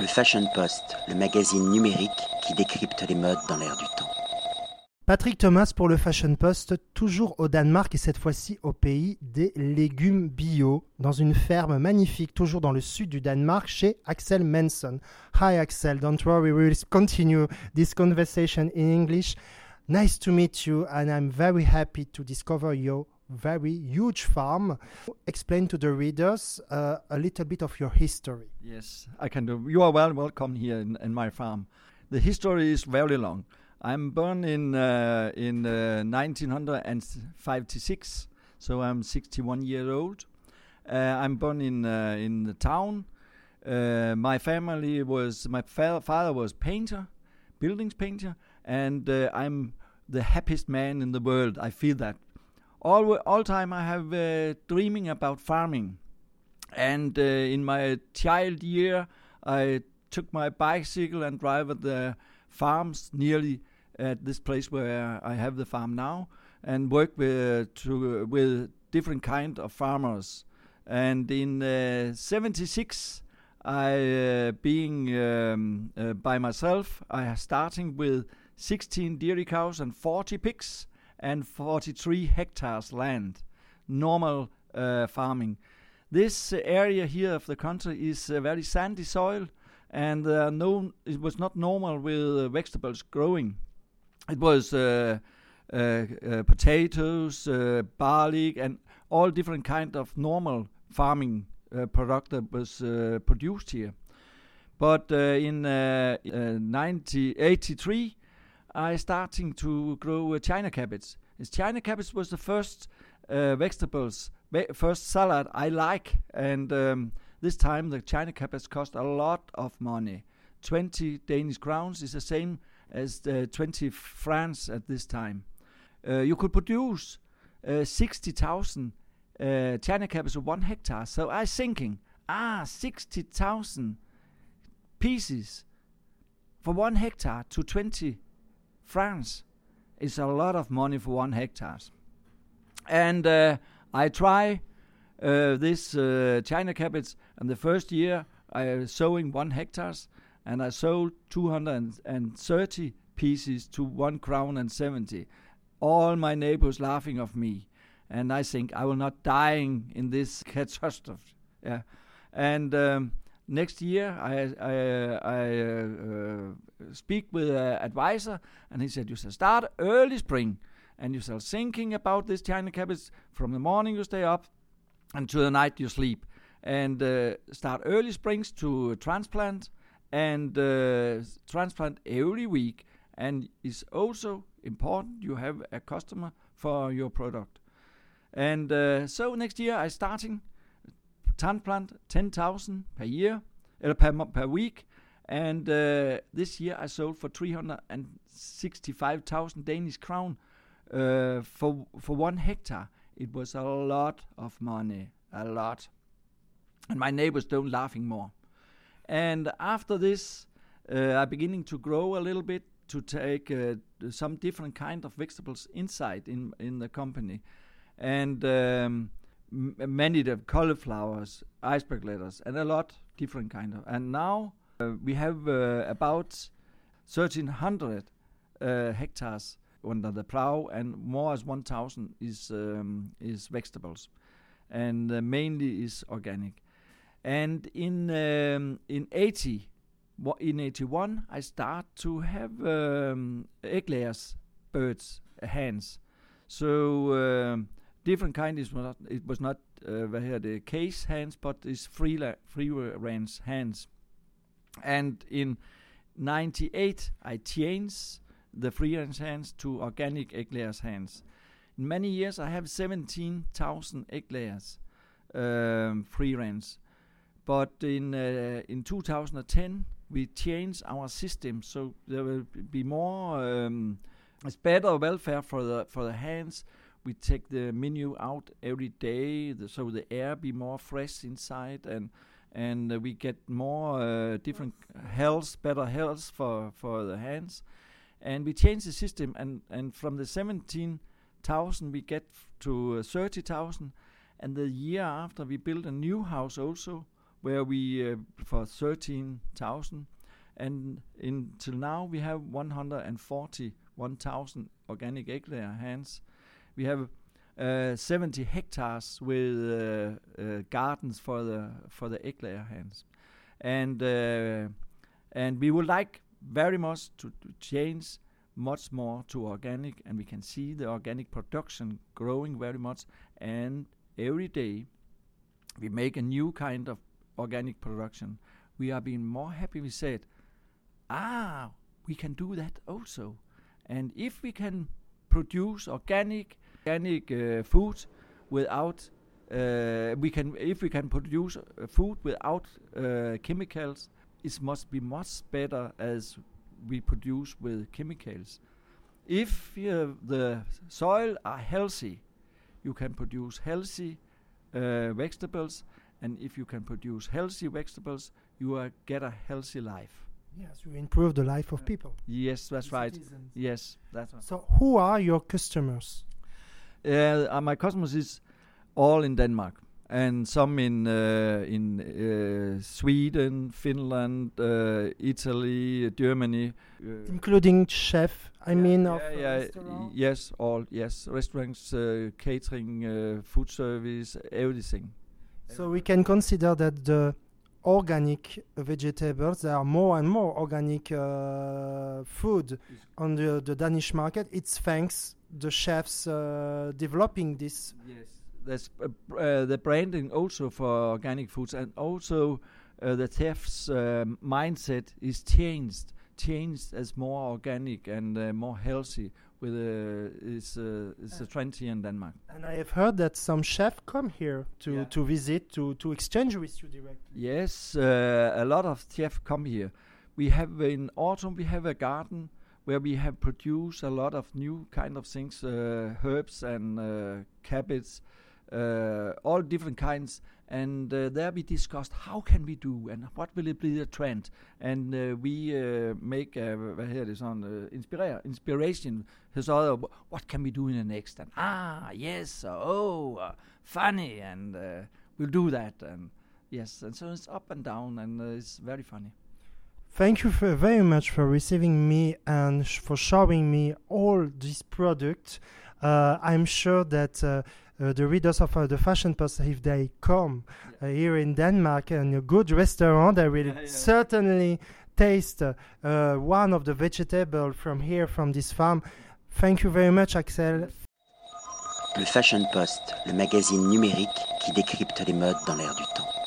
Le Fashion Post, le magazine numérique qui décrypte les modes dans l'air du temps. Patrick Thomas pour le Fashion Post, toujours au Danemark et cette fois-ci au pays des légumes bio, dans une ferme magnifique, toujours dans le sud du Danemark, chez Axel Manson. Hi Axel, don't worry, we will continue this conversation in English. Nice to meet you, and I'm very happy to discover your very huge farm. Explain to the readers uh, a little bit of your history. Yes, I can do. You are well welcome here in, in my farm. The history is very long. I'm born in uh, in uh, 1956, so I'm 61 years old. Uh, I'm born in uh, in the town. Uh, my family was my fa father was painter, buildings painter, and I'm the happiest man in the world. I feel that all all time I have dreaming about farming, and in my child year I took my bicycle and drive at the farms nearly at this place where I have the farm now and work with to with different kind of farmers. And in uh, '76, I uh, being um, uh, by myself, I starting with 16 dairy cows and 40 pigs and 43 hectares land, normal uh, farming. This uh, area here of the country is uh, very sandy soil, and uh, no, it was not normal with vegetables growing it was uh, uh, uh, potatoes, barley, and all different kind of normal farming product that was produced here. But in 1983, I starting to grow China cabbage. China cabbage was the first vegetables, first salad I like, and um, this time the China cabbage cost a lot of money. 20 Danish crowns is the same as the 20 francs at this time. Uh, you could produce uh, 60,000 uh, China cabbage of one hectare. So I was thinking, ah, 60,000 pieces for one hectare to 20 francs is a lot of money for one hectare. And uh, I try uh, this uh, China cabbage, and the first year I was sowing one hectares, and I sold 230 pieces to one crown and 70. All my neighbors laughing of me, and I think I will not dying in this catastrophe. Yeah, and um, next year I I, I uh, speak with an advisor, and he said you shall start early spring, and you shall thinking about this China cabbage from the morning you stay up, until the night you sleep, and uh, start early springs to transplant and uh, transplant every week. And it's also important you have a customer for your product. And uh, so next year I starting transplant 10,000 per year, or per, per week. And uh, this year I sold for 365,000 Danish crown uh, for for one hectare. It was a lot of money, a lot. And my neighbors don't laughing more. And after this, uh, I'm beginning to grow a little bit to take uh, some different kind of vegetables inside in in the company, and um, many of the cauliflowers, iceberg lettuce, and a lot different kind of. And now uh, we have uh, about 1,300 uh, hectares under the plow, and more as 1,000 is um, is vegetables, and uh, mainly is organic. And in um, in 80, in 81, I start to have um, egg layers, birds, hens. So um, different kind. Was not, it was not uh, the case hands but it's free free range hens. And in 98, I changed the free range hens to organic egg layers hands In many years, I have 17,000 egg layers um, free range but in uh, in 2010, we changed our system so there will be more. Um, it's better welfare for the for the hands. We take the menu out every day, the, so the air be more fresh inside, and and uh, we get more uh, different health, better health for for the hands. And we change the system, and and from the 17,000 we get to uh, 30,000, and the year after we build a new house also where we uh, for thirteen thousand, and until now we have one hundred and forty one thousand organic egg layer hens. We have uh, 70 hectares with uh, uh, gardens for the for the egg layer hens, and and we would like very much to, to change much more to organic, and we can see the organic production growing very much, and every day we make a new kind of organic production. We are being more happy. We said, ah, we can do that also, and if we can produce organic organic uh, food without uh, we can if we can produce uh, food without uh, chemicals it must be much better as we produce with chemicals if uh, the soil are healthy you can produce healthy uh, vegetables and if you can produce healthy vegetables you get a healthy life Yes, you improve the life of people. yes that's right yes that's right. So, who are your customers? Uh, uh, my customers is all in Denmark and some in uh, in uh, Sweden, Finland, uh, Italy, Germany. Uh, Including chef, I yeah, mean, yeah, of uh, yeah, yes, all yes, restaurants, uh, catering, uh, food service, everything. So we can consider that the organic vegetables, there are more and more organic uh, food on the, the Danish market. It's thanks the chefs uh, developing this. Yes, there's uh, uh, the branding also for organic foods, and also uh, the chef's uh, mindset is changed, changed as more organic and more healthy. With uh, is uh, is a trend here in Denmark. And I have heard that some chefs come here to, Yeah. to visit, to, to exchange with you directly. Yes, uh, a lot of chefs come here. We have in autumn we have a garden where we have produced a lot of new kind of things, uh, herbs and uh, cabbage, uh, all different kinds. And uh, there we discussed how can we do and what will it be the trend. And uh, we uh, make hvad hedder det sådan uh, inspiration. His other what can we do in the next? And ah yes, oh uh, funny and we'll do that and Yes, and so it's up and down, and it's very funny. Thank you very much for receiving me and sh- for showing me all these products. I'm sure that uh, the readers of uh, the Fashion Post, if they come uh, here in Denmark in a good restaurant, they will Yeah, yeah. certainly taste uh, uh, one of the vegetable from here, from this farm. Thank you very much, Axel. Le Fashion Post, le magazine numérique qui décrypte les modes dans l'air du temps.